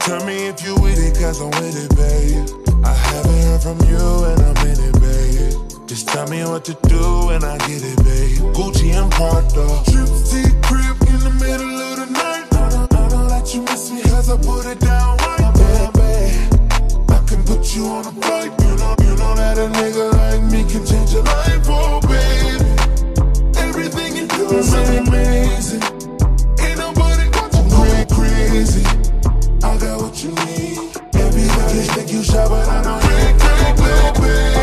Tell me if you with it, cause I'm with it, babe. I haven't heard from you and I'm in it, babe. Just tell me what to do and I get it, babe. Gucci and Prada. To crib in the middle of the night. I don't, I don't let you miss me cause I put it down right, babe. I can put you on a flight. You know, you know that a nigga like me can change your life, oh, babe. I got what you need. Everybody think you shy, but I know you ain't. Everything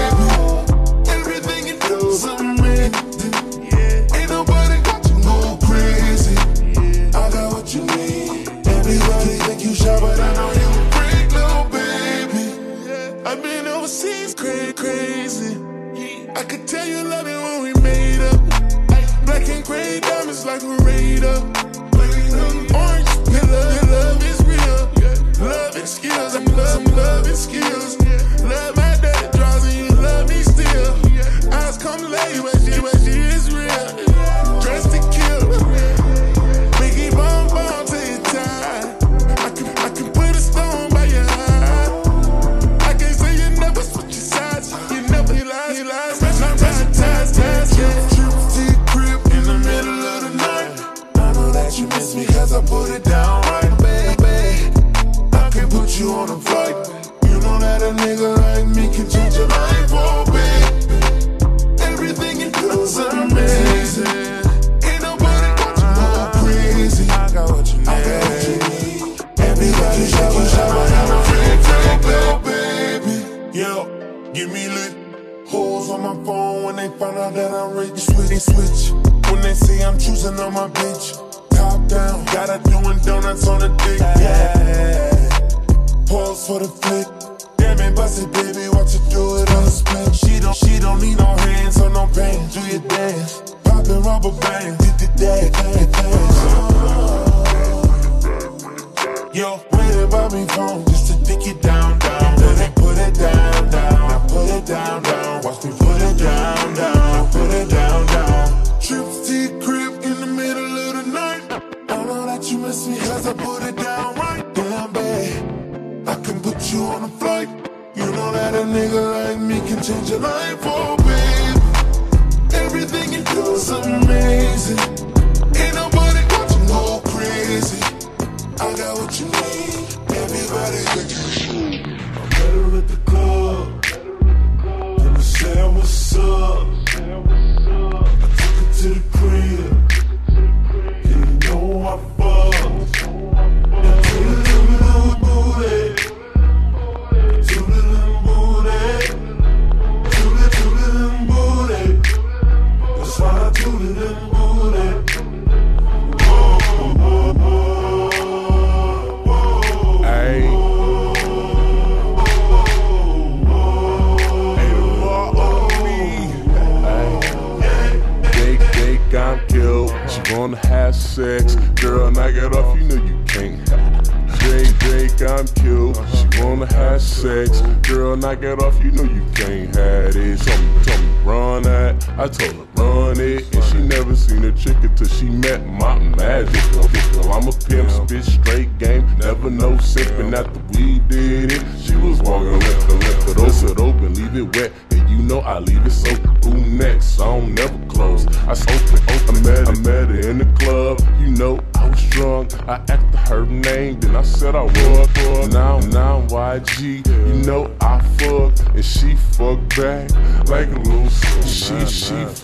Off, you know you can't have me, told me, run that. I told her,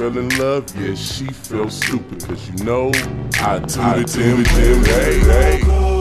fell in love, yeah, she felt stupid, cause you know I them, them, hey, hey. Damn,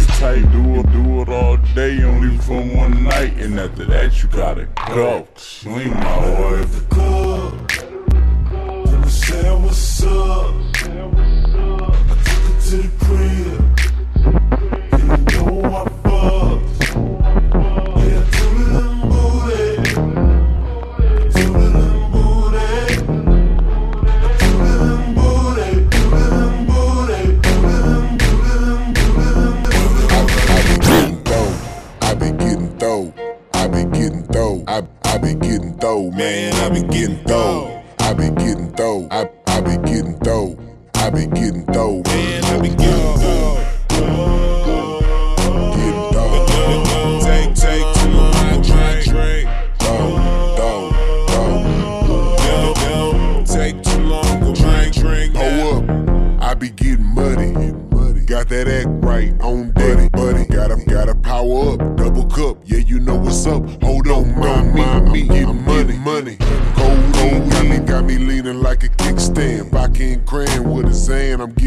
make tight. Do it, do it all day, only for one night, and after that you gotta go. You ain't my wife. Let me say what's up. I took her to the crib. Dough, man. I be getting dough. I be getting dough. I I be getting dough. I be getting dough, man. I be getting dough. Getting dough. Take, take to my drink, drink. Dough. Yo, yo, take too long, drink, drink. Hold up, I be getting muddy. Got that act right on buddy, buddy. Gotta, gotta power up, double cup. Yeah, you know what's up.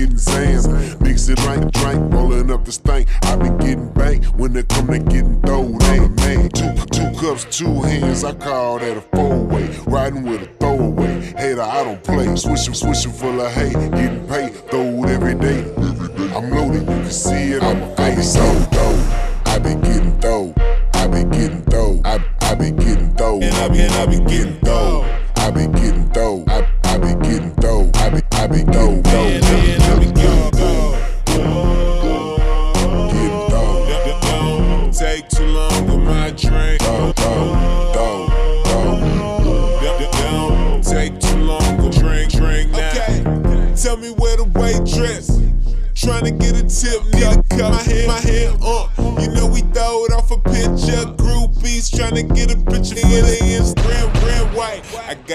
Getting Zans. Mix it like drink, rolling up the stank. I be getting bank when they come to getting throwed. Ain't man, two, two cups, two hands. I call that a four way. Riding with a throwaway. Hater, I don't play. Swishing, swishing full of hay. Getting paid, throw it every day. I'm loaded, you can see it on my face. So dough. I be getting dough. I be getting dough. I I be getting dough. And I be and I be getting dough. I be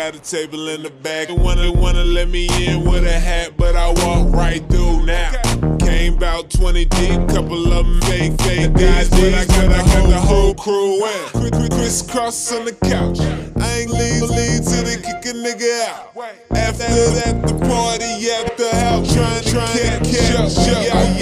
A table in the back. They wanna, wanna let me in with a hat, but I walk right through now. Came about 20 deep, couple of them fake, fake guys, but I got, I got the whole crew in. Criss- criss- Crisscross on the couch. I ain't leave, leave till they kick a nigga out. After that, the party at the house, trying to catch up.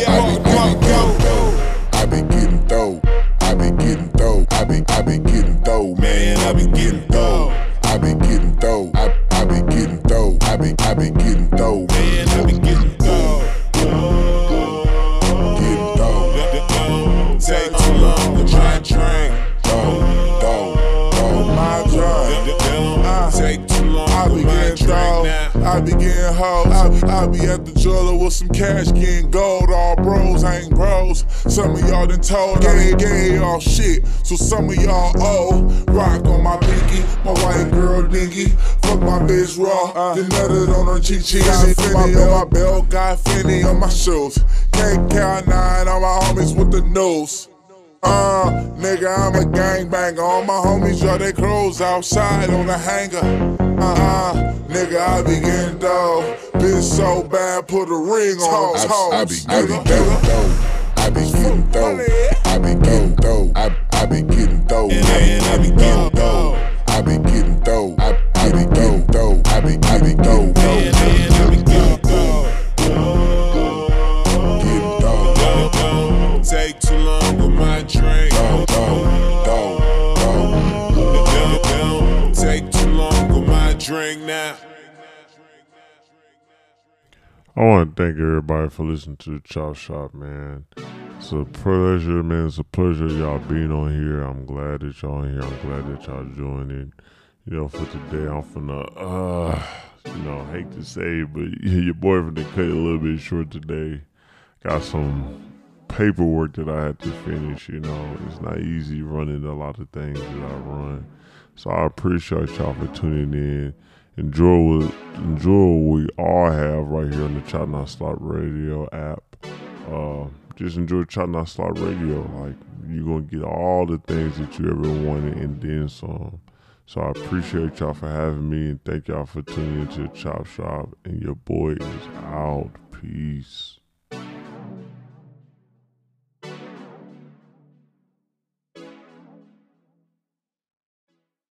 So some of y'all owe. Rock on my pinky, my white girl dingy. Fuck my bitch raw, then nutted on her cheek cheek. Got Fendi on my belt, got Fendi on my shoes. KK9 on my homies with the nose. Uh, nigga, I'm a gangbanger. All my homies draw their clothes outside on the hanger. Uh-uh, nigga, I be getting dough. Bitch so bad, put a ring on her toes. I, I be, getting dough. I be getting dough. I be getting dough. I, be getting dough. I be getting dough. I be getting dough. I, I be getting dough. I be, I be dough. I be getting dough. Getting dough. Take too long with my drink. Dough, dough, dough, Don't, don't take too long with my drink now. I want to thank everybody for listening to the Chop Shop, man. It's a pleasure, man. It's a pleasure y'all being on here. I'm glad that y'all here. I'm glad that y'all joined it. You know, for today, I'm finna, uh, you know, hate to say it, but your boy finna cut it a little bit short today. Got some paperwork that I had to finish, you know. It's not easy running a lot of things that I run. So I appreciate y'all for tuning in. Enjoy what enjoy what we all have right here on the Chop Not Slop Radio app. Uh, just enjoy Chop Not Slop Radio. Like you're gonna get all the things that you ever wanted and then some. So I appreciate y'all for having me and thank y'all for tuning into Chop Shop. And your boy is out. Peace.